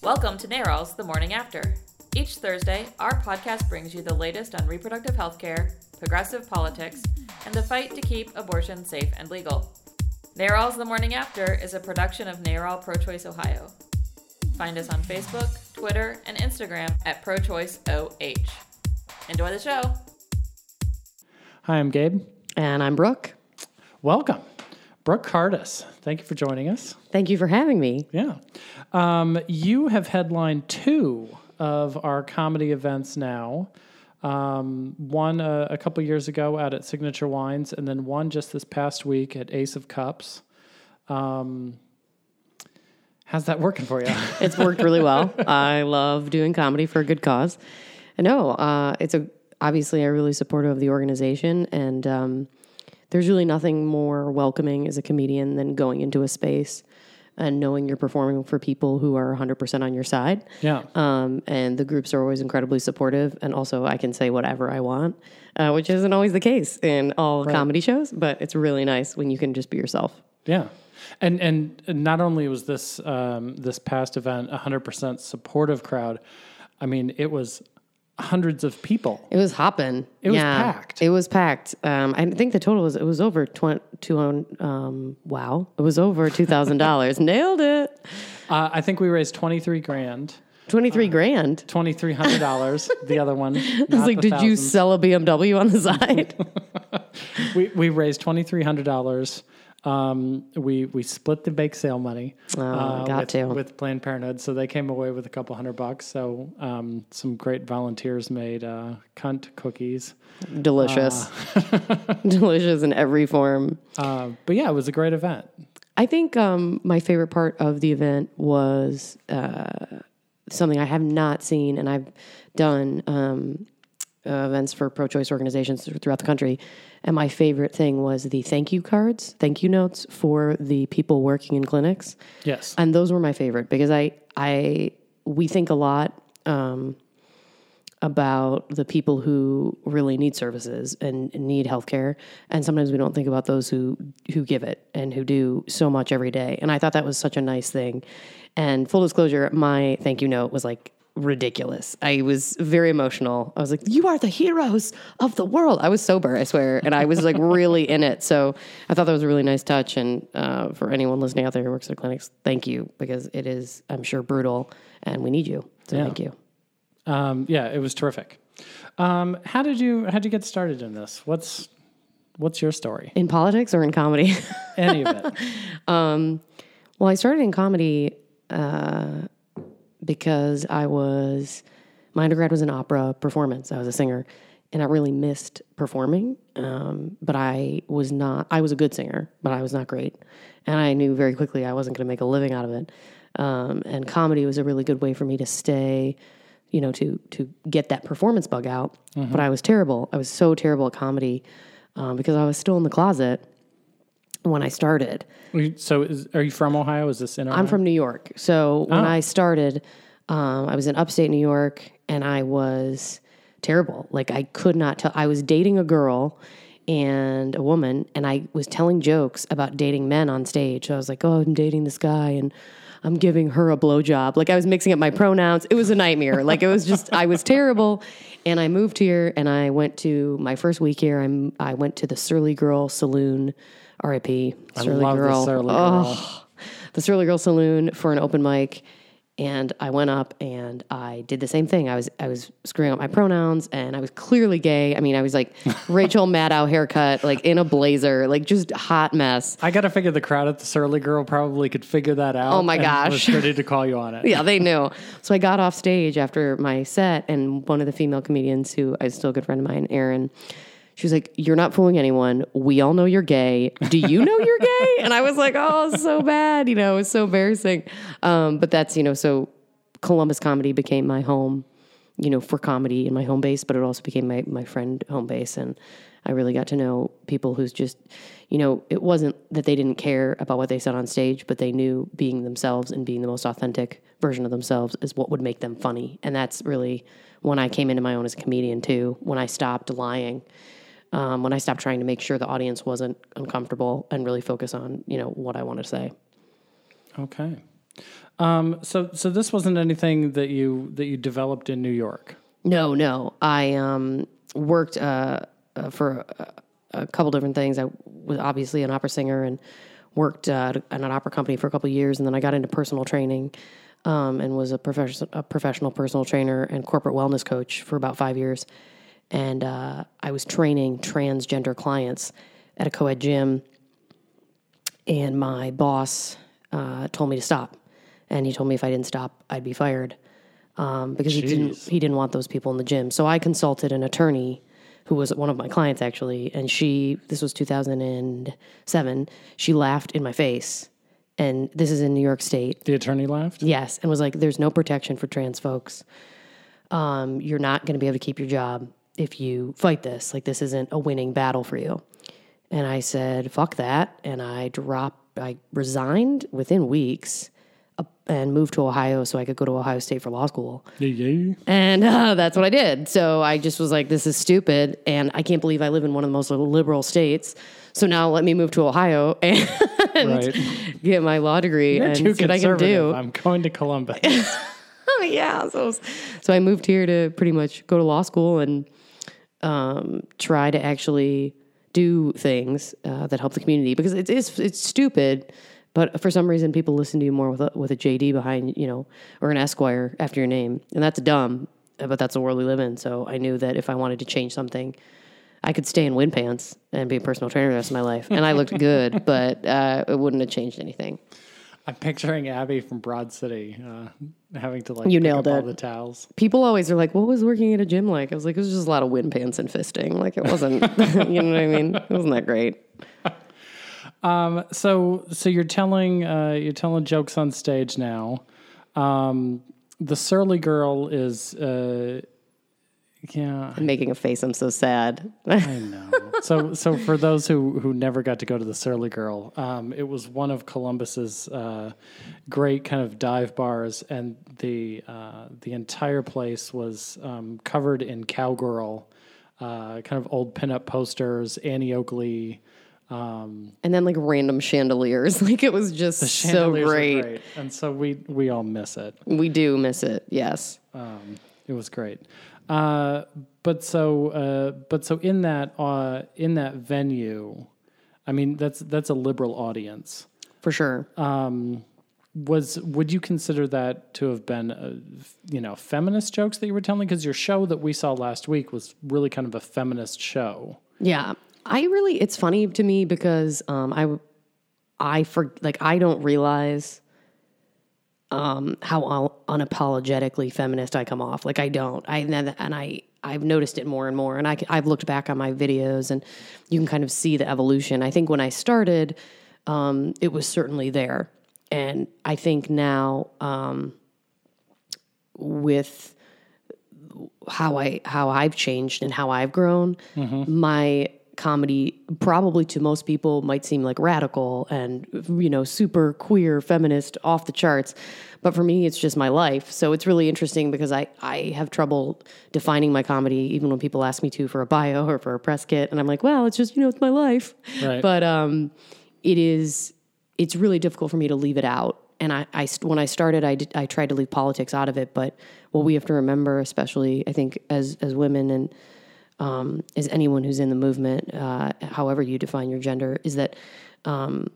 Welcome to NARAL's The Morning After. Each Thursday, our podcast brings you the latest on reproductive health care, progressive politics, and the fight to keep abortion safe and legal. NARAL's The Morning After is a production of NARAL Pro Choice Ohio. Find us on Facebook, Twitter, and Instagram at ProChoiceOH. Enjoy the show. Hi, I'm Gabe. And I'm Brooke. Welcome. Brooke Cardis, thank you for joining us. Thank you for having me. Yeah. Um, you have headlined two of our comedy events now. Um, one uh, a couple years ago out at Signature Wines, and then one just this past week at Ace of Cups. Um, how's that working for you? It's worked really well. I love doing comedy for a good cause. And no, uh, it's a obviously I'm really supportive of the organization, and um, there's really nothing more welcoming as a comedian than going into a space and knowing you're performing for people who are 100% on your side. yeah. Um, and the groups are always incredibly supportive. And also, I can say whatever I want, uh, which isn't always the case in all comedy shows, but it's really nice when you can just be yourself. Yeah, and and not only was this um, this past event a hundred percent supportive crowd, I mean it was hundreds of people. It was hopping. It was packed. It was packed. Um, I think the total was it was over twenty two. Um, wow, it was over two thousand dollars. Nailed it. Uh, I think we raised twenty three grand, Twenty three grand. twenty three hundred dollars. the other one, I was like, did you sell a BMW on the side? We we raised twenty three hundred dollars. Um, we we split the bake sale money. uh, Oh, got with, to. with Planned Parenthood, so they came away with a couple hundred bucks. So um, some great volunteers made uh, cunt cookies. Delicious, delicious in every form. Uh, but yeah, it was a great event. I think um, my favorite part of the event was uh, something I have not seen, and I've done um, uh, events for pro-choice organizations throughout the country. And my favorite thing was the thank you cards, thank you notes for the people working in clinics, Yes. and those were my favorite because I, I, we think a lot. Um, about the people who really need services and need healthcare, and sometimes we don't think about those who who give it and who do so much every day. And I thought that was such a nice thing. And full disclosure, my thank you note was like ridiculous. I was very emotional. I was like, "You are the heroes of the world." I was sober, I swear, and I was like really in it. So I thought that was a really nice touch. And uh, for anyone listening out there who works at clinics, thank you because it is, I'm sure, brutal, and we need you. So Yeah. thank you. Um, yeah, it was terrific. Um, how did you how did you get started in this? What's what's your story? In politics or in comedy? Any of it? well, I started in comedy uh, because I was, my undergrad was in opera performance. I was a singer and I really missed performing. Um, but I was not, I was a good singer, but I was not great. And I knew very quickly I wasn't going to make a living out of it. Um, and comedy was a really good way for me to stay, you know, to to get that performance bug out. But I was terrible. I was so terrible at comedy um, because I was still in the closet when I started. so, is, are you from Ohio? Is this in Ohio? I'm from New York. So when I started, um, I was in upstate New York and I was terrible. Like I could not tell. I was dating a girl and a woman, and I was telling jokes about dating men on stage. So I was like, "Oh, I'm dating this guy," and I'm giving her a blowjob. Like I was mixing up my pronouns. It was a nightmare. Like it was just, I was terrible. And I moved here, and I went to my first week here. I'm, I went to the Surly Girl Saloon, R.I.P. I Surly love Girl. the Surly Oh, Girl. the Surly Girl Saloon for an open mic, and I went up and I did the same thing. I was I was screwing up my pronouns, and I was clearly gay. I mean, I was like Rachel Maddow haircut, like in a blazer, like just hot mess. I got to figure the crowd at the Surly Girl probably could figure that out. Oh my and gosh. Was ready to call you on it. Yeah, they knew. So I got off stage after my set, and one of the female comedians, who is still a good friend of mine, Erin, she was like, "You're not fooling anyone. We all know you're gay. Do you know you're gay?" And I was like, "Oh, so bad. You know, it was so embarrassing." Um, but that's you know, so Columbus comedy became my home, you know, for comedy and my home base, but it also became my my friend home base, and I really got to know people who's just, you know, it wasn't that they didn't care about what they said on stage, but they knew being themselves and being the most authentic version of themselves is what would make them funny. And that's really when I came into my own as a comedian too, when I stopped lying, um, when I stopped trying to make sure the audience wasn't uncomfortable and really focus on, you know, what I want to say. Okay. Um, so so this wasn't anything that you that you developed in New York. No, no. I um, worked uh, uh, for a, a couple different things. I was obviously an opera singer and worked uh, at an opera company for a couple years, and then I got into personal training um, and was a, professional a professional personal trainer and corporate wellness coach for about five years. And uh, I was training transgender clients at a co-ed gym, and my boss uh, told me to stop, and he told me if I didn't stop, I'd be fired um, because he didn't he didn't want those people in the gym. So I consulted an attorney who was one of my clients actually, and she this was 2007. She laughed in my face, and this is in New York State. The attorney laughed. Yes, and was like, "There's no protection for trans folks. Um, you're not going to be able to keep your job if you fight this. Like this isn't a winning battle for you." And I said, "Fuck that!" And I dropped. I resigned within weeks. uh, And moved to Ohio so I could go to Ohio State for law school. Yeah. And uh, that's what I did. So I just was like, this is stupid. And I can't believe I live in one of the most liberal states. So now let me move to Ohio and Right. get my law degree You're and too see what I can do. I'm going to Columbus. Oh, yeah. So, so I moved here to pretty much go to law school and um, try to actually do things uh, that help the community because it is it's stupid. But for some reason, people listen to you more with a, with a JD behind, you know, or an Esquire after your name, and that's dumb. But that's the world we live in. So I knew that if I wanted to change something, I could stay in wind pants and be a personal trainer the rest of my life, and I looked good, but uh, it wouldn't have changed anything. I'm picturing Abby from Broad City uh, having to like You nailed up all the towels. people always are like, "What was working at a gym like?" I was like, "It was just a lot of wind pants and fisting. Like it wasn't, you know what I mean? It wasn't that great." Um, So so you're telling uh, you're telling jokes on stage now. Um, the surly girl is uh, yeah I'm making a face. I'm so sad. I know. so so for those who who never got to go to the Surly Girl, um, it was one of Columbus's uh, great kind of dive bars, and the uh, the entire place was um, covered in cowgirl, uh, kind of old pinup posters, Annie Oakley. Um, and then like random chandeliers. Like it was just so were great. and so we we all miss it. We do miss it. Yes. Um, it was great. Uh, but so, uh, but so in that uh, in that venue, I mean that's that's a liberal audience. For sure. Was would you consider that to have been, uh you know, feminist jokes that you were telling? Because your show that we saw last week was really kind of a feminist show. Yeah. I really it's funny to me because um I I for like I don't realize um how unapologetically feminist I come off. Like I don't. I and, and I I've noticed it more and more and I I've looked back on my videos and you can kind of see the evolution. I think when I started um it was certainly there. And I think now um with how I how I've changed and how I've grown, my comedy probably to most people might seem like radical and you know super queer feminist off the charts. But for me it's just my life. So it's really interesting because i i have trouble defining my comedy even when people ask me to for a bio or for a press kit. And i'm like well it's just you know it's my life. Right. but um it is it's really difficult for me to leave it out. And I, I when I started, I did, I tried to leave politics out of it. But what we have to remember, especially I think as as women and um, as anyone who's in the movement, uh, however you define your gender, is that um,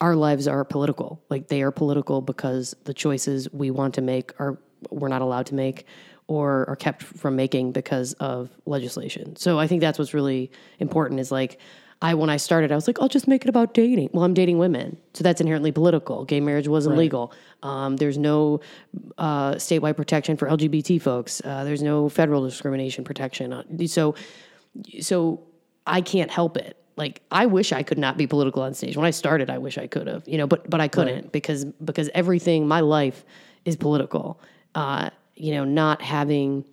our lives are political. Like they are political because the choices we want to make are we're not allowed to make or are kept from making because of legislation. So I think that's what's really important is like I when I started I was like I'll just make it about dating. Well, I'm dating women. So that's inherently political. Gay marriage wasn't legal. Um, there's no uh, statewide protection for LGBT folks. Uh, there's no federal discrimination protection. Uh, So so I can't help it. Like I wish I could not be political on stage. When I started, I wish I could have, you know, but but I couldn't because because everything my life is political. Uh, you know, not having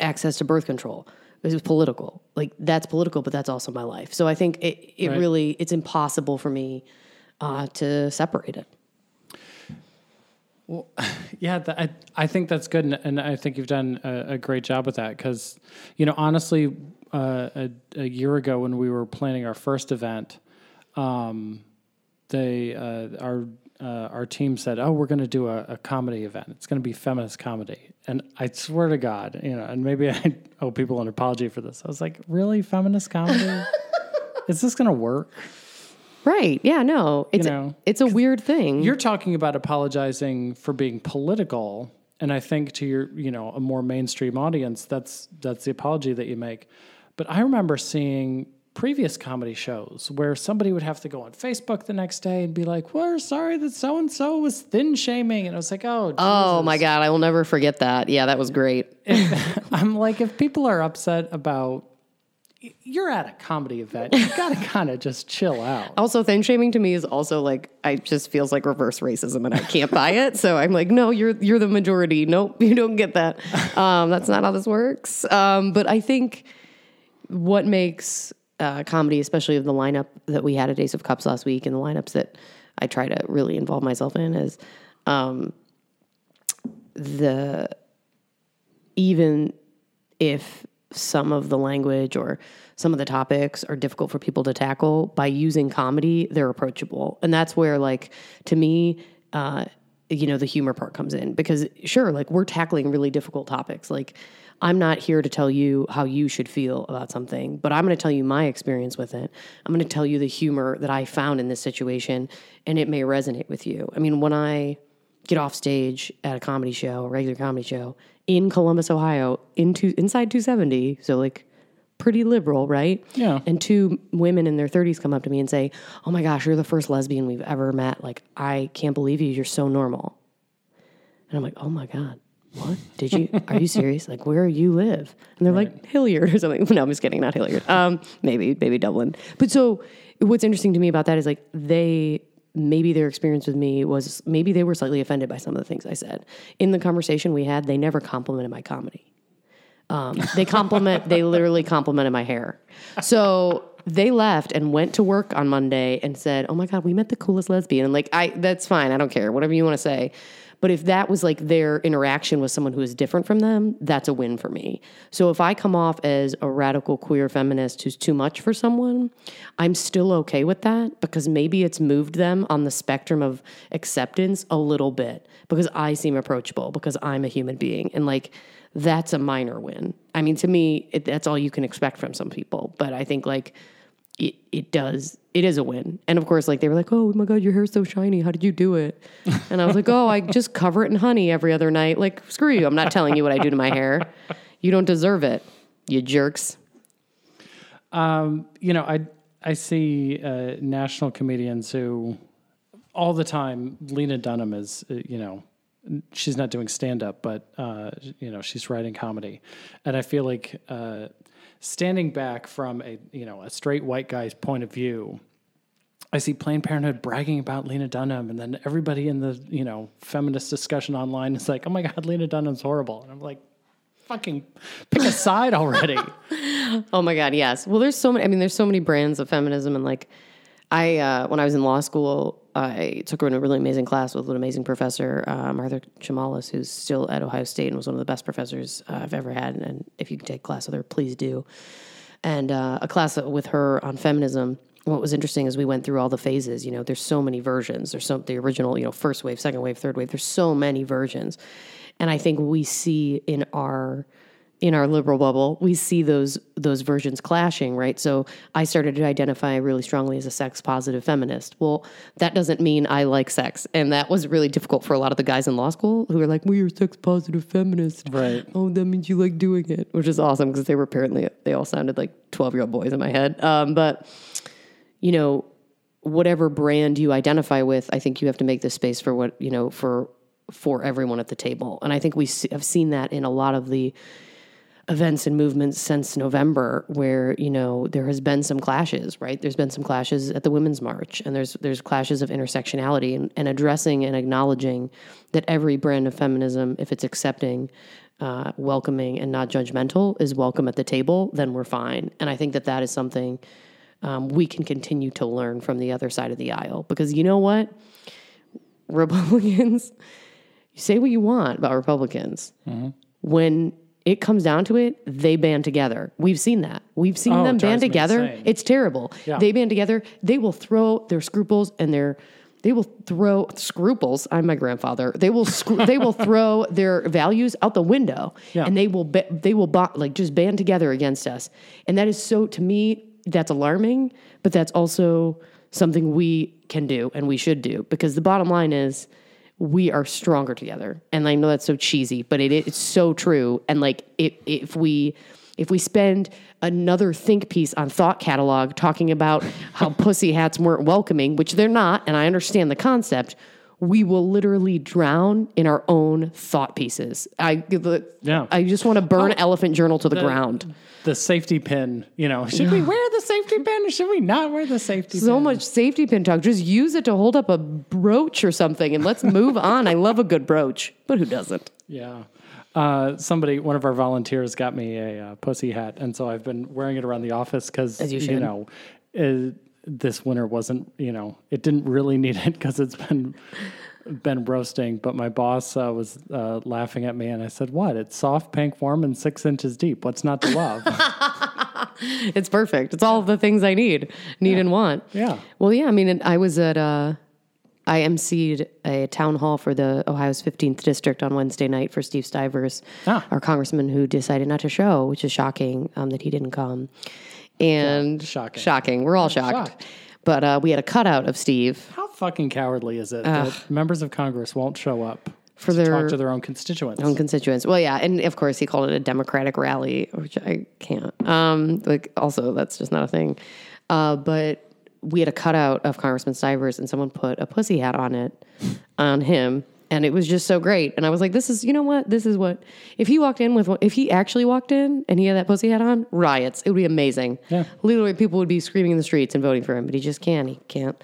access to birth control is political. Like that's political, but that's also my life. So I think it it Right. really it's impossible for me uh, to separate it. Well, yeah, I I think that's good, and, and I think you've done a, a great job with that. Because, you know, honestly, uh, a, a year ago when we were planning our first event, um, they uh, our uh, our team said, "Oh, we're going to do a, a comedy event. It's going to be feminist comedy." And I swear to God, you know, and maybe I owe people an apology for this. I was like, "Really, feminist comedy? Is this going to work?" Right. Yeah, no. It's know, it's a weird thing. You're talking about apologizing for being political, and I think to your, you know, a more mainstream audience, that's that's the apology that you make. But I remember seeing previous comedy shows where somebody would have to go on Facebook the next day and be like, "We're sorry that so and so was thin shaming," and I was like, "Oh, oh my god, I will never forget that. Yeah, that was great. I'm like, if people are upset about, you're at a comedy event, you've gotta kind of just chill out." Also, thin shaming to me is also like I just feels like reverse racism, and I can't buy it. So I'm like, no, you're you're the majority. Nope, you don't get that. Um, that's not how this works. Um, but I think what makes uh, comedy, especially of the lineup that we had at Ace of Cups last week, and the lineups that I try to really involve myself in, is um, the even if some of the language or some of the topics are difficult for people to tackle by using comedy they're approachable. And that's where like to me uh you know the humor part comes in because sure like we're tackling really difficult topics. Like i'm not here to tell you how you should feel about something but i'm going to tell you my experience with it i'm going to tell you the humor that i found in this situation and it may resonate with you i mean when i get off stage at a comedy show, a regular comedy show in Columbus, Ohio, into inside 270, so like pretty liberal, right? Yeah. And two women in their 30s come up to me and say, "Oh my gosh, you're the first lesbian we've ever met. Like, I can't believe you. You're so normal." And I'm like, "Oh my god." What did you? Are you serious? Like, where you live? And they're like Hilliard or something. No, I'm just kidding. Not Hilliard. Um, maybe, maybe Dublin. But so, what's interesting to me about that is like they maybe their experience with me was maybe they were slightly offended by some of the things I said. In the conversation we had, they never complimented my comedy. Um, they compliment, they literally complimented my hair. So they left and went to work on Monday and said, "Oh my god, we met the coolest lesbian." And like, I that's fine. I don't care. Whatever you want to say. But if that was like their interaction with someone who is different from them, that's a win for me. So if I come off as a radical queer feminist who's too much for someone, I'm still okay with that because maybe it's moved them on the spectrum of acceptance a little bit because I seem approachable because I'm a human being and like that's a minor win. I mean, to me, it, that's all you can expect from some people. But I think like it, it does it is a win. And of course like they were like oh my god your hair's so shiny. How did you do it? And i was like oh i just cover it in honey every other night. Like screw you. I'm not telling you what i do to my hair. You don't deserve it you jerks. Um, you know, I I see uh, national comedians who all the time. Lena Dunham is, uh, you know, she's not doing stand up, but uh, you know, she's writing comedy, and I feel like uh, standing back from a you know a straight white guy's point of view. I see Planned Parenthood bragging about Lena Dunham, and then everybody in the you know feminist discussion online is like, "Oh my God, Lena Dunham's horrible," and I'm like, "Fucking pick a side already." Oh my God, yes. Well, there's so many. I mean, there's so many brands of feminism, and like, I uh, when I was in law school, I took her in a really amazing class with an amazing professor, um, Martha Chamallas, who's still at Ohio State and was one of the best professors uh, I've ever had. And if you can take a class with her, please do. And uh, a class with her on feminism. What was interesting is we went through all the phases. You know, there's so many versions. There's so the original, you know, first wave, second wave, third wave. There's so many versions, and I think we see in our in our liberal bubble, we see those those versions clashing, right? So I started to identify really strongly as a sex positive feminist. Well, that doesn't mean I like sex, and that was really difficult for a lot of the guys in law school who were like, "We are sex positive feminist." Right. Oh, that means you like doing it, which is awesome because they were apparently they all sounded like twelve year old boys in my head. Um, but you know, whatever brand you identify with, I think you have to make the space for what you know for for everyone at the table, and I think we have seen that in a lot of the events and movements since November where you know there has been some clashes right? There's been some clashes at the women's march and there's there's clashes of intersectionality and, and addressing and acknowledging that every brand of feminism if it's accepting uh, welcoming and not judgmental is welcome at the table then we're fine. And I think that that is something um, we can continue to learn from the other side of the aisle because you know what Republicans you say what you want about Republicans when it comes down to it, they band together. We've seen that. We've seen Oh, them band together. insane. It's terrible. Yeah. They band together. They will throw their scruples and their they will throw scruples. I'm my grandfather. They will scru- they will throw their values out the window, Yeah. and they will ba- they will bo- like just band together against us. And that is so to me that's alarming, but that's also something we can do and we should do because the bottom line is we are stronger together. And I know that's so cheesy, but it, it's so true. And like if if we if we spend another think piece on thought catalog talking about how pussy hats weren't welcoming, which they're not, and I understand the concept, we will literally drown in our own thought pieces. I the, Yeah. I just want to burn Elephant Journal to the, ground. The safety pin, you know, should we wear the safety pin or should we not wear the safety pin? So pin? much safety pin talk. Just use it to hold up a brooch or something and let's move on. I love a good brooch, but who doesn't? Yeah. Uh, somebody, one of our volunteers, got me a uh, pussy hat, and so I've been wearing it around the office because you you, know uh, this winter wasn't, you know, it didn't really need it because it's been been roasting. But my boss uh, was uh, laughing at me, and I said, "What? It's soft, pink, warm, and six inches deep. What's not to love?" It's perfect. It's all the things I need, need and want. yeah. Well, yeah. I mean, I was at uh, I emceed a town hall for the Ohio's 15th district on Wednesday night for Steve Stivers, Ah. our congressman who decided not to show, which is shocking um, that he didn't come. And shocking. shocking. We're all shocked. shocked. But uh, we had a cutout of Steve How fucking cowardly is it that members of Congress won't show up For to their talk to their own constituents? own constituents. Well, yeah, and of course he called it a Democratic rally, which I can't. Um, like also that's just not a thing. Uh, but we had a cutout of Congressman Stivers, and someone put a pussy hat on it, on him, and it was just so great. And I was like, this is, you know what? This is what if he walked in with if he actually walked in and he had that pussy hat on, riots. It would be amazing. Yeah. literally people would be screaming in the streets and voting for him, but he just can't. He can't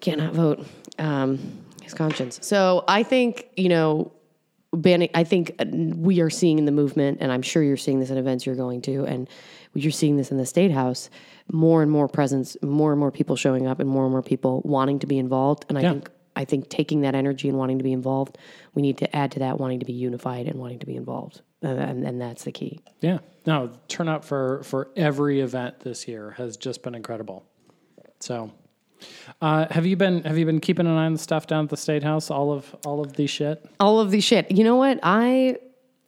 cannot vote. Um, his conscience. So I think you know, banning. I think we are seeing in the movement, and I'm sure you're seeing this in events you're going to, and you're seeing this in the state house. More and more presence, more and more people showing up, and more and more people wanting to be involved. And I Yeah. think I think taking that energy and wanting to be involved, we need to add to that wanting to be unified and wanting to be involved, uh, and, and that's the key. Yeah. No, turnout for for every event this year has just been incredible. So, uh, have you been have you been keeping an eye on the stuff down at the state house? All of all of the shit. all of the shit. You know what? I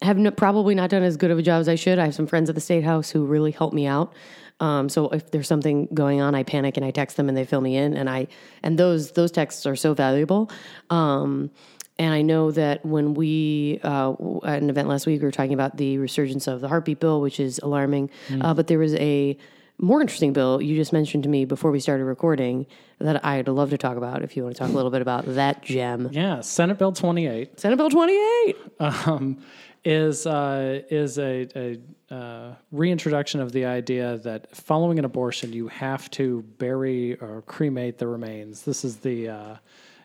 have no, probably not done as good of a job as I should. I have some friends at the state house who really help me out. Um, so if there's something going on, I panic and I text them and they fill me in, and I and those those texts are so valuable. Um, and I know that when we uh, at an event last week, we were talking about the resurgence of the heartbeat bill, which is alarming. Uh, but there was a more interesting bill you just mentioned to me before we started recording that I'd love to talk about. If you want to talk a little bit about that gem, Yeah, Senate Bill twenty eight Senate Bill 28. um, is uh, is a, a uh, reintroduction of the idea that following an abortion, you have to bury or cremate the remains. This is the uh,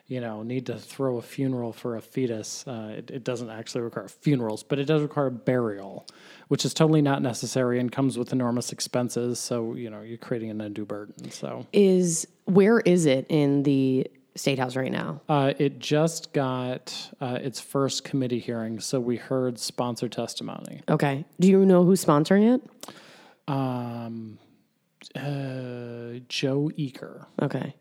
you know need to throw a funeral for a fetus. Uh, it, it doesn't actually require funerals, but it does require burial, which is totally not necessary and comes with enormous expenses. So you know you're creating an undue burden. So is where is it in the state house right now? uh, it just got uh, its first committee hearing, so we heard sponsor testimony. Okay. Do you know who's sponsoring it? Um, uh, Joe Uecker. Okay.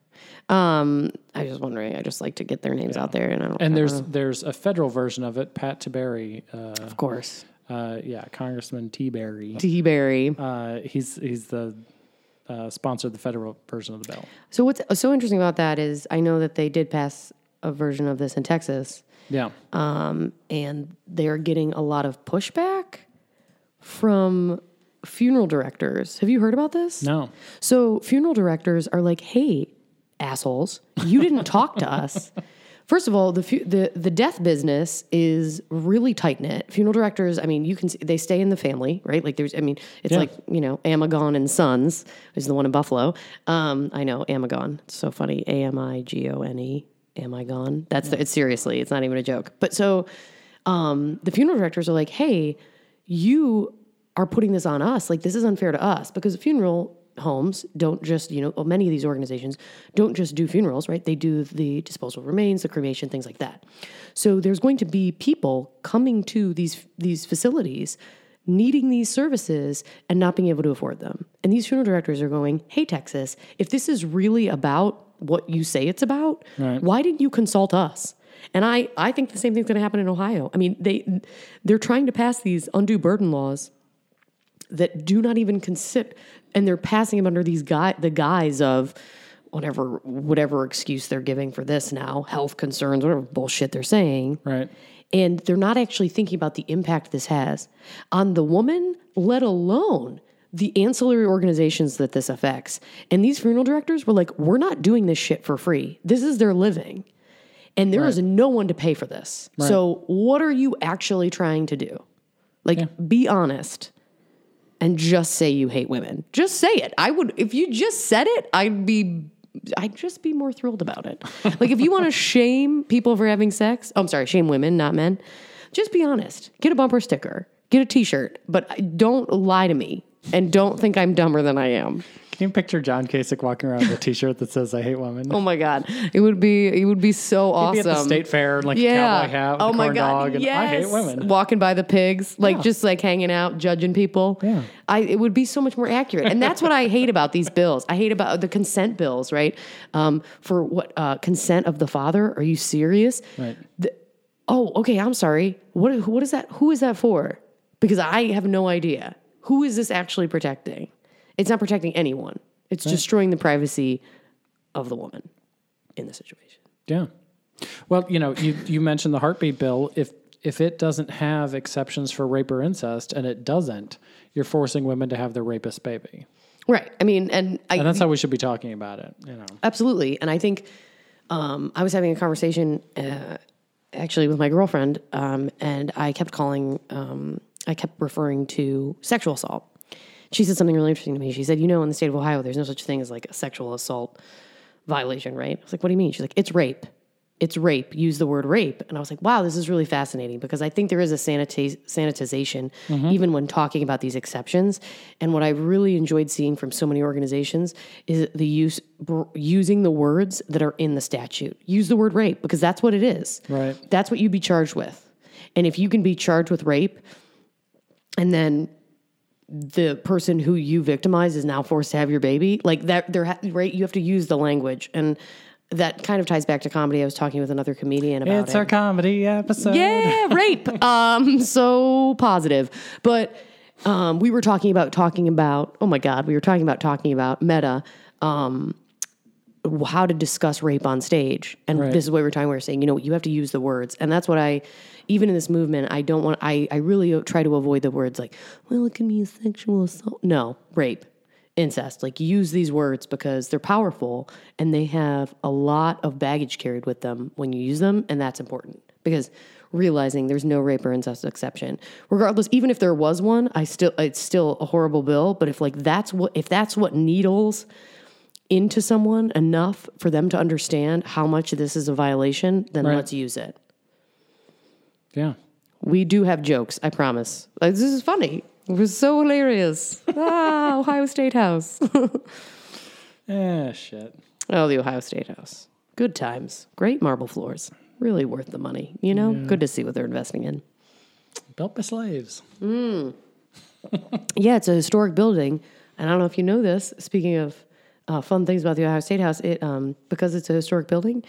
Um, I was just wondering. I just like to get their names out there, and I don't. And there's don't there's a federal version of it. Pat Tiberi, uh, of course, uh, yeah, Congressman Tiberi. T. Berry. Uh, he's he's the uh, sponsor of the federal version of the bill. So what's so interesting about that is I know that they did pass a version of this in Texas, Yeah, um, and they're getting a lot of pushback from funeral directors. Have you heard about this? no, So funeral directors are like, "Hey, assholes, you didn't talk to us." First of all, the the the death business is really tight knit. Funeral directors, I mean, you can see, they stay in the family, right? Like there's, I mean, it's Yeah. like you know, Amigone and Sons is the one in Buffalo. Um, I know Amigone. It's so funny. A M I G O N E. Amigone. That's the, it's seriously. It's not even a joke. But so um, the funeral directors are like, hey, you are putting this on us. Like, this is unfair to us because a funeral homes don't just, you know, well, many of these organizations don't just do funerals, right? They do the disposal remains, the cremation, things like that. So there's going to be people coming to these these facilities needing these services and not being able to afford them. And these funeral directors are going, "Hey Texas, if this is really about what you say it's about, Right. why didn't you consult us? And I, I think the same thing's going to happen in Ohio. I mean, they they're trying to pass these undue burden laws that do not even consider, and they're passing them under these guy the guise of whatever whatever excuse they're giving for this now, health concerns, whatever bullshit they're saying Right. and they're not actually thinking about the impact this has on the woman, let alone the ancillary organizations that this affects. And these funeral directors were like, we're not doing this shit for free. This is their living. And there is no one to pay for this. So, what are you actually trying to do? Like, be honest and just say you hate women. Just say it. I would, if you just said it, I'd be, I'd just be more thrilled about it. like if you want to shame people for having sex, oh, I'm sorry, shame women, not men. Just be honest. Get a bumper sticker. Get a T-shirt, but uh, don't lie to me and don't think I'm dumber than I am. Can you picture John Kasich walking around with a T-shirt that says "I hate women"? Oh my god, it would be it would be so awesome. Be at the state fair, like yeah. a cowboy hat, oh a my corn god. dog, and yes. I hate women. Walking by the pigs, like Yeah. just like hanging out, judging people. Yeah. I it would be so much more accurate, and that's what I hate about these bills. I hate about the consent bills, right? Um, for what uh, consent of the father? Are you serious? Right. The- oh, okay. I'm sorry. What what is that? Who is that for? Because I have no idea. Who is this actually protecting? It's not protecting anyone. It's destroying the privacy of the woman in the situation. Yeah. Well, you know, you you mentioned the heartbeat bill. If if it doesn't have exceptions for rape or incest, and it doesn't, you're forcing women to have their rapist baby, Right. I mean, and I and that's how we should be talking about it. You know. Absolutely. And I think um, I was having a conversation uh, actually with my girlfriend, um, and I kept calling, um, I kept referring to sexual assault. She said something really interesting to me. She said, You know, in the state of Ohio, there's no such thing as like a sexual assault violation, right? I was like, What do you mean? She's like, It's rape. It's rape. Use the word rape. And I was like, wow, this is really fascinating because I think there is a sanitiz- sanitization mm-hmm. even when talking about these exceptions. And what I really enjoyed seeing from so many organizations is the use br- using the words that are in the statute. Use the word rape because that's what it is. Right. That's what you'd be charged with. And if you can be charged with rape and then the person who you victimize is now forced to have your baby like that there ha- right you have to use the language. And that kind of ties back to comedy. I was talking with another comedian about It's it. our comedy episode. yeah rape. Um so positive. But um we were talking about talking about oh my god we were talking about talking about meta um how to discuss rape on stage. And Right. this is what we were talking we were saying you know you have to use the words. And that's what i even in this movement i don't want i i really try to avoid the words like well it can be a sexual assault no rape incest like use these words because they're powerful and they have a lot of baggage carried with them when you use them and that's important because realizing there's no rape or incest exception regardless even if there was one i still it's still a horrible bill but if like that's what if that's what needles into someone enough for them to understand how much this is a violation, then Right. let's use it. Yeah. We do have jokes, I promise. Like, this is funny. It was so hilarious. ah, Ohio State House. Eh, shit. oh, the Ohio State House. Good times. Great marble floors. Really worth the money. You know, good to see what they're investing in. Built by slaves. Yeah, it's a historic building. And I don't know if you know this. Speaking of uh, fun things about the Ohio State House, it um, because it's a historic building,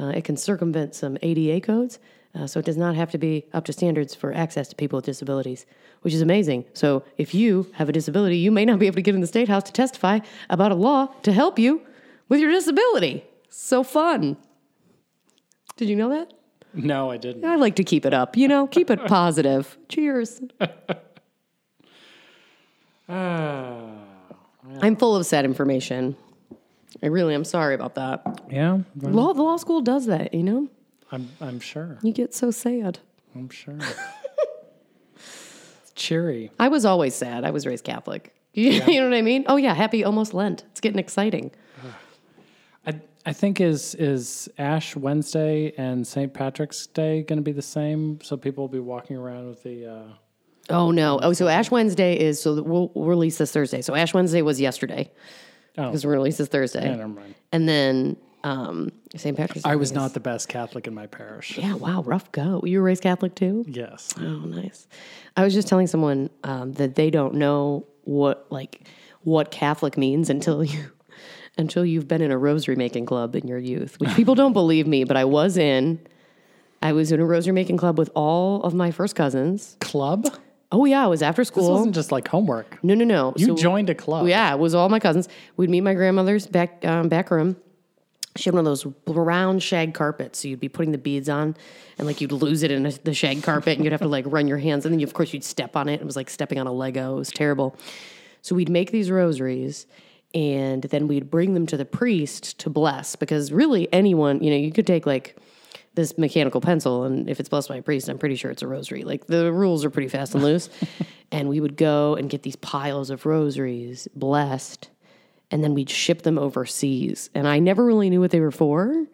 uh, it can circumvent some ADA codes, uh, so it does not have to be up to standards for access to people with disabilities, which is amazing. So if you have a disability, you may not be able to get in the State House to testify about a law to help you with your disability. So fun. Did you know that? No, I didn't. I like to keep it up. You know, keep it positive. Cheers. Ah. I'm full of sad information. I really am sorry about that. yeah. well, Law, the law school does that, you know? I'm I'm sure. You get so sad. I'm sure. Cheery. I was always sad. I was raised Catholic. you know what I mean? Oh, yeah. Happy almost Lent. It's getting exciting. I I think is is Ash Wednesday and St. Patrick's Day going to be the same? So people will be walking around with the. Uh, Oh, no. Oh, so Ash Wednesday is, so we'll, we'll release this Thursday. So Ash Wednesday was yesterday oh, because we're release this Thursday. yeah, never mind. And then um, St. Patrick's I was is- not the best Catholic in my parish. Yeah, wow. Rough go. You were raised Catholic too? Yes. Oh, nice. I was just telling someone um, that they don't know what like what Catholic means until you until you've been in a rosary making club in your youth, which people don't believe me, but I was in. I was in a rosary making club with all of my first cousins. Club? Oh yeah, it was after school. This wasn't just like homework. no, no, no. You So- joined a club. yeah, it was all my cousins. We'd meet my grandmother's back um, back room. She had one of those brown shag carpets, so you'd be putting the beads on, and like you'd lose it in the shag carpet, and you'd have to like run your hands, and then you, of course you'd step on it. It was like stepping on a Lego. It was terrible. So we'd make these rosaries, and then we'd bring them to the priest to bless, because really anyone, you know, you could take like this mechanical pencil, and if it's blessed by a priest, I'm pretty sure it's a rosary. Like the rules are pretty fast and loose. and we would go and get these piles of rosaries blessed, and then we'd ship them overseas. And I never really knew what they were for,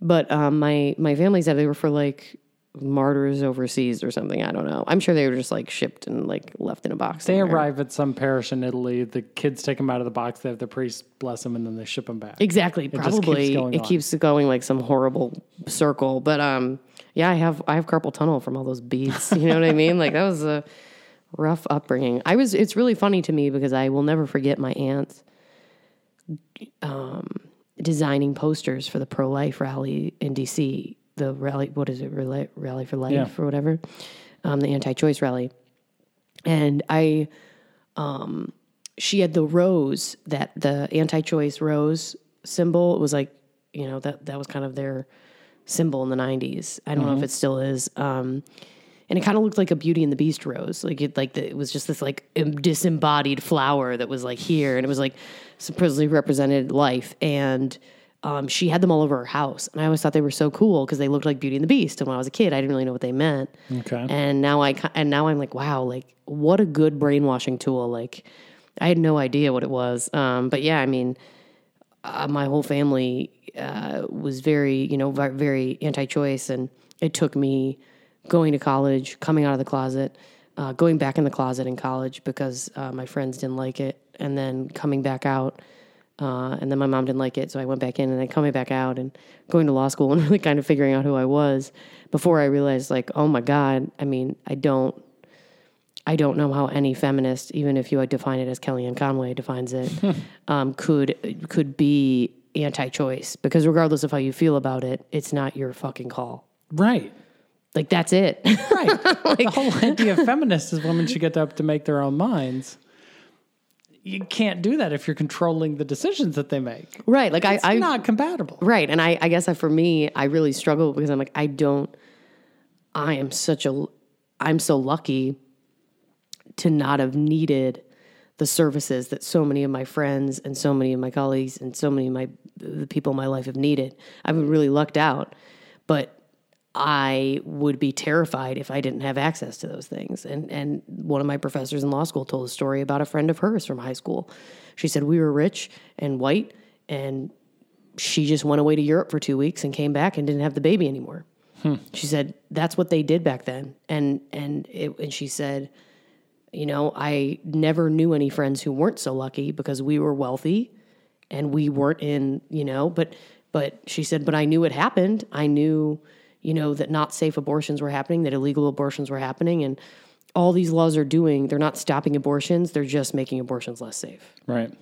but um, my my family said they were for like martyrs overseas or something. I don't know. I'm sure they were just like shipped and like left in a box. They somewhere. arrive at some parish in Italy. The kids take them out of the box. They have the priest bless them, and then they ship them back. Exactly. keeps Probably going it on. keeps going like some horrible circle. But um, yeah, I have I have carpal tunnel from all those beads. You know what I mean? Like that was a rough upbringing. I was. It's really funny to me because I will never forget my aunts um, designing posters for the pro life rally in DC. The rally, what is it? Rally, rally for life Yeah. or whatever. Um, the anti-choice rally, and I she had the rose that the anti-choice rose symbol it was like you know that that was kind of their symbol in the 90s i don't know if it still is um and it kind of looked like a beauty and the beast rose like it like the, it was just this like disembodied flower that was like here and it was like supposedly represented life and um, she had them all over her house and i always thought they were so cool because they looked like beauty and the beast and when i was a kid i didn't really know what they meant Okay. and now I and now I'm like, wow, like what a good brainwashing tool. Like I had no idea what it was. Um, but yeah, I mean, uh, my whole family uh, was very, you know, very anti-choice, and it took me going to college, coming out of the closet, uh, going back in the closet in college because uh, my friends didn't like it, and then coming back out. Uh, and then my mom didn't like it, so I went back in, and then coming back out and going to law school and really kind of figuring out who I was before I realized, like, oh my god, I mean, I don't, I don't know how any feminist, even if you define it as Kellyanne Conway defines it, um, could could be anti-choice because regardless of how you feel about it, it's not your fucking call. Right. Like that's it. Right. the whole idea of feminist is women should get up to make their own minds. You can't do that if you're controlling the decisions that they make. right. Like I, It's I not compatible. Right. And I, I guess that for me, I really struggle because I'm like, I don't, I am such a, I'm so lucky to not have needed the services that so many of my friends and so many of my colleagues and so many of my, the people in my life have needed. I've been really lucked out, but I would be terrified if I didn't have access to those things. And and one of my professors in law school told a story about a friend of hers from high school. She said we were rich and white and she just went away to Europe for two weeks and came back and didn't have the baby anymore. Hmm. She said that's what they did back then, and and it, and she said, you know, I never knew any friends who weren't so lucky because we were wealthy, and we weren't in, you know, but but she said, but I knew it happened. I knew, you know, that not safe abortions were happening, that illegal abortions were happening, and all these laws are doing. They're not stopping abortions; they're just making abortions less safe. Right.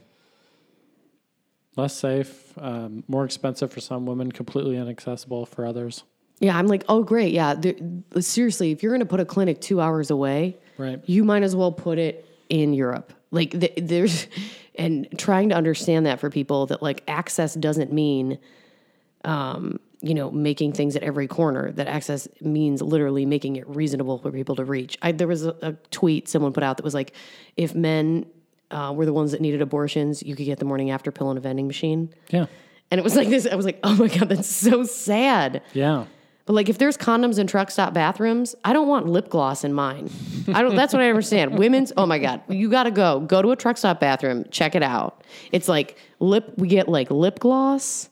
Less safe, um, more expensive for some women, completely inaccessible for others. Yeah, I'm like, oh, great. Yeah, there, seriously, if you're going to put a clinic two hours away, Right. you might as well put it in Europe. Like, th- there's, and trying to understand that for people that like access doesn't mean, um, you know, making things at every corner. That access means literally making it reasonable for people to reach. I, there was a, a tweet someone put out that was like, if men uh, were the ones that needed abortions, you could get the morning after pill in a vending machine. Yeah. And it was like this. I was like, oh my God, that's so sad. Yeah. But like, if there's condoms in truck stop bathrooms, I don't want lip gloss in mine. I don't. That's what I understand. Women's. Oh my god, you got to go. Go to a truck stop bathroom. Check it out. It's like lip. We get like lip gloss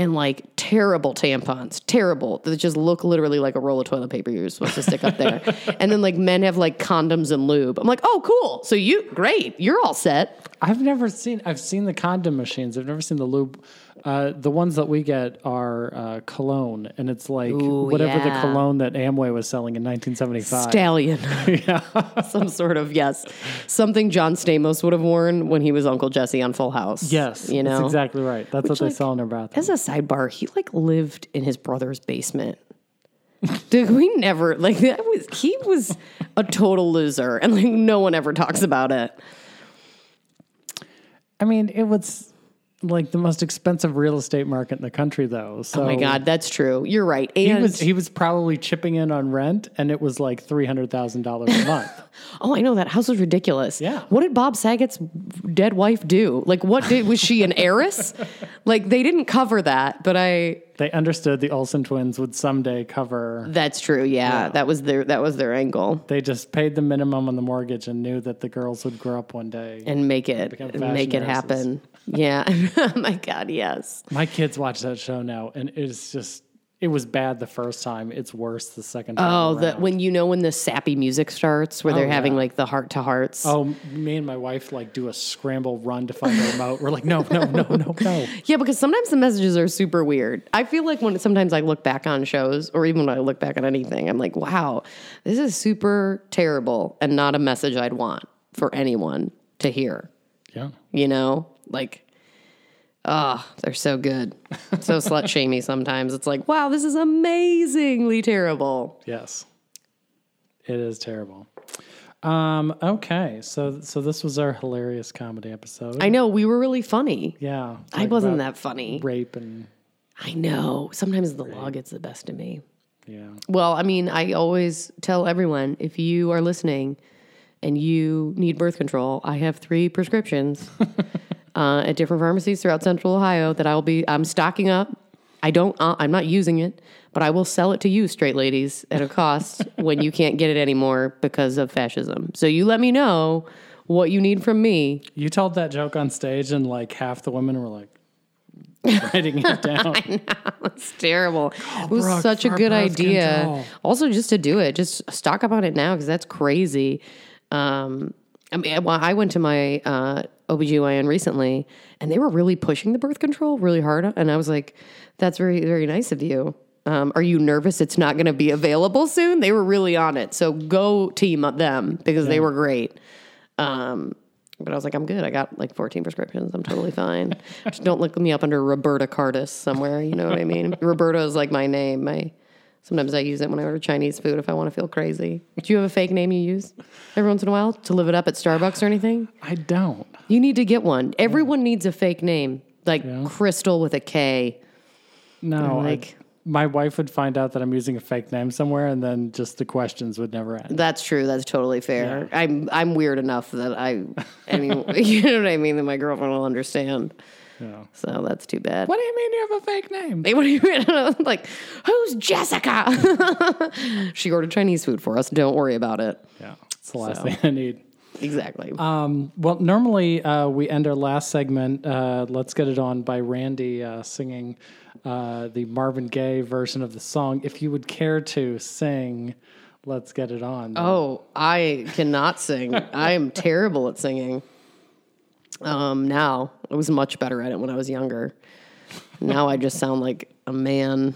and like terrible tampons, terrible that just look literally like a roll of toilet paper you're supposed to stick up there. and then like men have like condoms and lube. I'm like, oh cool. So you great. You're all set. I've never seen. I've seen the condom machines. I've never seen the lube. Uh, the ones that we get are uh, cologne, and it's like Ooh, whatever the cologne that Amway was selling in 1975. Stallion. Yeah. Some sort of, yes. Something John Stamos would have worn when he was Uncle Jesse on Full House. yes, You know? that's exactly right. That's what they like, sell in their bathroom. As a sidebar, he like lived in his brother's basement. Dude, we never like that was he was a total loser and like no one ever talks about it. I mean, it was like the most expensive real estate market in the country, though. So Oh my god, that's true. You're right. And He was he was probably chipping in on rent, and it was like three hundred thousand dollars a month. oh, I know that house was ridiculous. Yeah. What did Bob Saget's dead wife do? Like, what did was she an heiress? like, they didn't cover that, but I. they understood the Olsen twins would someday cover. That's true. Yeah, that was their that was their angle. They just paid the minimum on the mortgage and knew that the girls would grow up one day. and make it and make it happen. Yeah. oh my God, yes. My kids watch that show now, and it's just it was bad the first time. It's worse the second time. Oh, the when you know when the sappy music starts, where they're Oh, having like the heart to hearts. Oh, me and my wife like do a scramble run to find the remote. We're like, no, no, no, no, no. Yeah, because sometimes the messages are super weird. I feel like when sometimes I look back on shows, or even when I look back on anything, I'm like, wow, this is super terrible and not a message I'd want for anyone to hear. Yeah. You know, like, oh, they're so good, so slut shamey. Sometimes it's like, wow, this is amazingly terrible. Yes. It is terrible. Um, okay, so so this was our hilarious comedy episode. I know we were really funny. yeah. I like wasn't that funny. rape and I know. Sometimes the law gets the best of me. yeah. Well, I mean, I always tell everyone if you are listening and you need birth control, I have three prescriptions uh, at different pharmacies throughout Central Ohio that I'll be. I'm stocking up. I don't. Uh, I'm not using it, but I will sell it to you, straight ladies, at a cost when you can't get it anymore because of fascism. So you let me know what you need from me. You told that joke on stage, and like half the women were like writing it down. It's terrible. it was Brooke, such a good idea. control. Also, just to do it, just stock up on it now because that's crazy. Um, I mean, well, I went to my uh, OBGYN recently and they were really pushing the birth control really hard. And I was like, that's very, very nice of you. Um, are you nervous it's not going to be available soon? They were really on it. So go team them because they were great. Um, but I was like, I'm good. I got like 14 prescriptions. I'm totally fine. Just don't look me up under Roberta Cartus somewhere. You know what I mean? Roberta is like my name. My sometimes I use it when I order Chinese food if I want to feel crazy. Do you have a fake name you use every once in a while to live it up at Starbucks or anything? I don't. You need to get one. Everyone needs a fake name, like Crystal with a K. No, I- like- my wife would find out that I'm using a fake name somewhere, and then just the questions would never end. That's true. That's totally fair. I'm I'm weird enough that I, I mean, you know what I mean. That my girlfriend will understand. Yeah. So that's too bad. What do you mean you have a fake name? They would even like, who's Jessica? she ordered Chinese food for us. Don't worry about it. Yeah, it's the last So. thing I need. Exactly. Um, well, normally uh, we end our last segment, uh, Let's Get It On, by Randy uh, singing uh, the Marvin Gaye version of the song. If you would care to sing Let's Get It On. oh, I cannot sing. I am terrible at singing. Um, now I was much better at it when I was younger. Now I just sound like a man,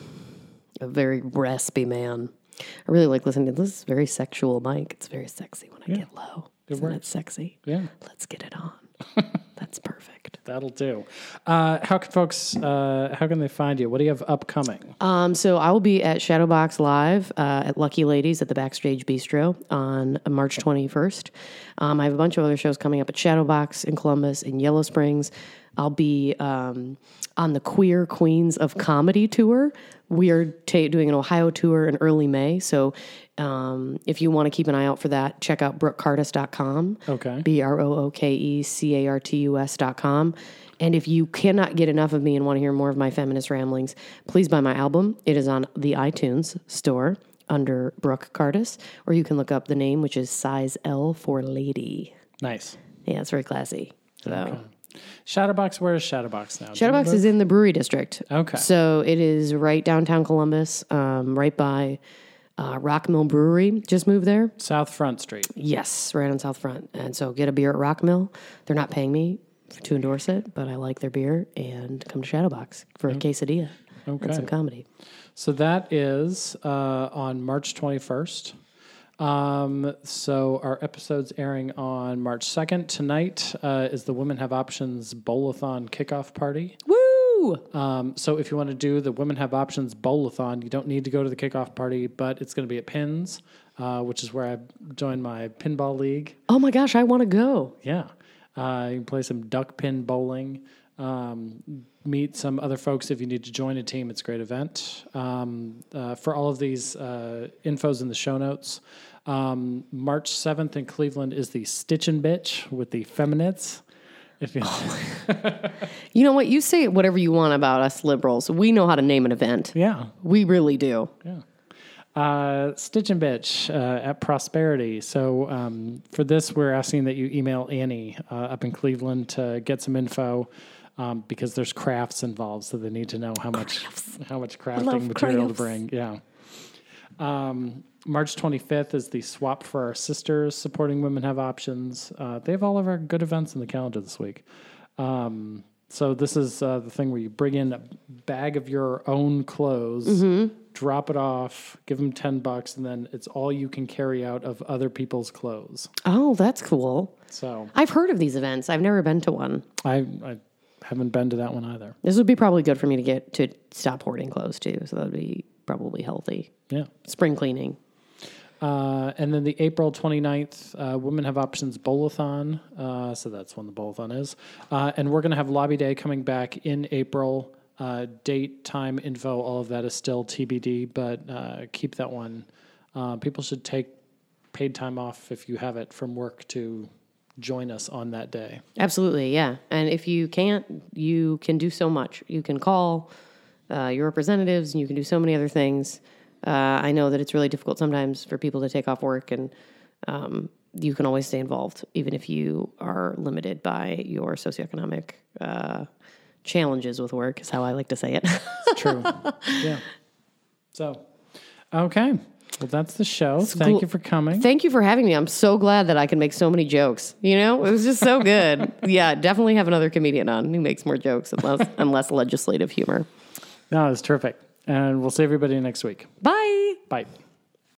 a very raspy man. I really like listening to this. Is very sexual, Mike. It's very sexy when I get low. Isn't that sexy? Yeah. Let's get it on. That's perfect. That'll do. Uh, how can folks, uh, how can they find you? What do you have upcoming? Um, so I will be at Shadowbox Live uh, at Lucky Ladies at the Backstage Bistro on March 21st. Um, I have a bunch of other shows coming up at Shadowbox in Columbus, in Yellow Springs. I'll be um, on the Queer Queens of Comedy tour. We are ta- doing an Ohio tour in early May. So um, if you want to keep an eye out for that, check out brookecartus.com. Okay. B R O O K E C A R T U S dot com. And if you cannot get enough of me and want to hear more of my feminist ramblings, please buy my album. It is on the iTunes store under Brooke Cartus, or you can look up the name, which is size L for lady. Nice. Yeah, it's very classy. So Shadowbox, where is Shadowbox now? Shadowbox is in the Brewery District. Okay. So it is right downtown Columbus, um, right by uh, Rock Mill Brewery. Just moved there. South Front Street. Yes, right on South Front. And so get a beer at Rock Mill. They're not paying me to endorse it, but I like their beer and come to Shadowbox for a quesadilla Okay. and some comedy. So that is uh, on March 21st. Um, so our episode's airing on March 2nd. Tonight uh, is the Women Have Options Bowlathon kickoff party. Woo! Um, so if you want to do the Women Have Options Bowlathon, you don't need to go to the kickoff party, but it's going to be at Pins, uh, which is where I joined my pinball league. Oh my gosh, I want to go. Yeah. Uh, you can play some duck pin bowling. Um, meet some other folks if you need to join a team. It's a great event. Um, uh, for all of these uh, infos in the show notes, um, March 7th in Cleveland is the Stitch and Bitch with the Feminists. If you, You know what? You say whatever you want about us liberals. We know how to name an event. yeah, We really do. yeah. Uh, Stitch and Bitch uh, at Prosperity. So um, for this, we're asking that you email Annie uh, up in Cleveland to get some info um, because there's crafts involved, so they need to know how much how much crafting material to bring. Yeah. Um, March 25th is the Swap for Our Sisters, supporting Women Have Options. Uh, they have all of our good events in the calendar this week. Um, so this is uh, the thing where you bring in a bag of your own clothes, Mm-hmm. drop it off, give them 10 bucks, and then it's all you can carry out of other people's clothes. Oh, that's cool. So I've heard of these events. I've never been to one. I, I haven't been to that one either. This would be probably good for me to get to stop hoarding clothes too. So that would be probably healthy. Yeah. Spring cleaning. Uh, and then the April 29th, uh, Women Have Options Bowlathon. Uh, so that's when the Bowlathon is. Uh, and we're going to have Lobby Day coming back in April. Uh, date, time, info, all of that is still TBD, but uh, keep that one. People should take paid time off if you have it from work to join us on that day. Absolutely, yeah. And if you can't, you can do so much. You can call your representatives, and you can do so many other things. Uh, I know that it's really difficult sometimes for people to take off work, and um, you can always stay involved, even if you are limited by your socioeconomic uh, challenges with work. Is how I like to say it. True. yeah. So, okay. Well, that's the show. Thank cool. you for coming. Thank you for having me. I'm so glad that I can make so many jokes. You know, it was just so good. yeah, definitely have another comedian on who makes more jokes and less, and less legislative humor. no, it's terrific. And we'll see everybody next week. Bye. Bye.